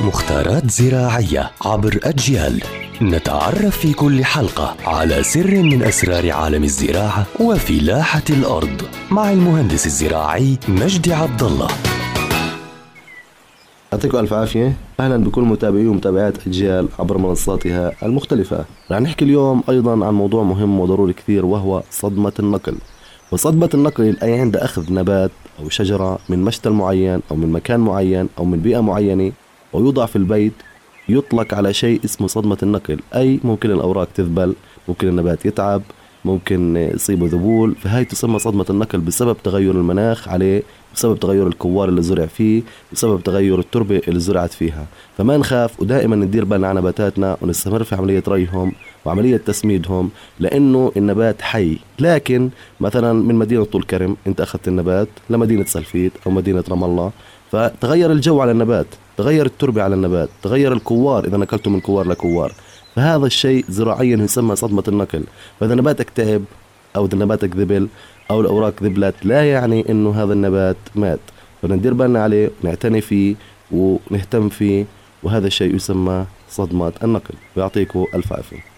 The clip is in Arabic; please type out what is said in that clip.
مختارات زراعية عبر أجيال. نتعرف في كل حلقة على سر من أسرار عالم الزراعة وفلاحة الأرض مع المهندس الزراعي مجدي عبد الله يعطيكم ألف عافية. أهلا بكل متابعي ومتابعات أجيال عبر منصاتها المختلفة. رح نحكي اليوم أيضا عن موضوع مهم وضروري كثير وهو صدمة النقل. وصدمة النقل أي عند أخذ نبات أو شجرة من مشتل معين أو من مكان معين أو من بيئة معينة ويوضع في البيت يطلق على شيء اسمه صدمة النقل. أي ممكن الأوراق تذبل ممكن النبات يتعب ممكن يصيبه ذبول. فهي تسمى صدمة النقل بسبب تغير المناخ عليه بسبب تغير الكوار اللي زرع فيه بسبب تغير التربة اللي زرعت فيها. فما نخاف ودائما ندير بالنا على نباتاتنا ونستمر في عملية ريهم وعملية تسميدهم لأنه النبات حي. لكن مثلا من مدينة طول كرم أنت أخذت النبات لمدينة سلفيت أو مدينة رام الله فتغير الجو على النبات تغير التربة على النبات تغير الكوار إذا نقلته من كوار لكوار. فهذا الشيء زراعيا يسمى صدمة النقل. فإذا نباتك تعب أو إذا نباتك ذبل أو الأوراق ذبلت لا يعني إنه هذا النبات مات. فندير بالنا عليه ونعتني فيه ونهتم فيه وهذا الشيء يسمى صدمة النقل. ويعطيكم ألف عافية.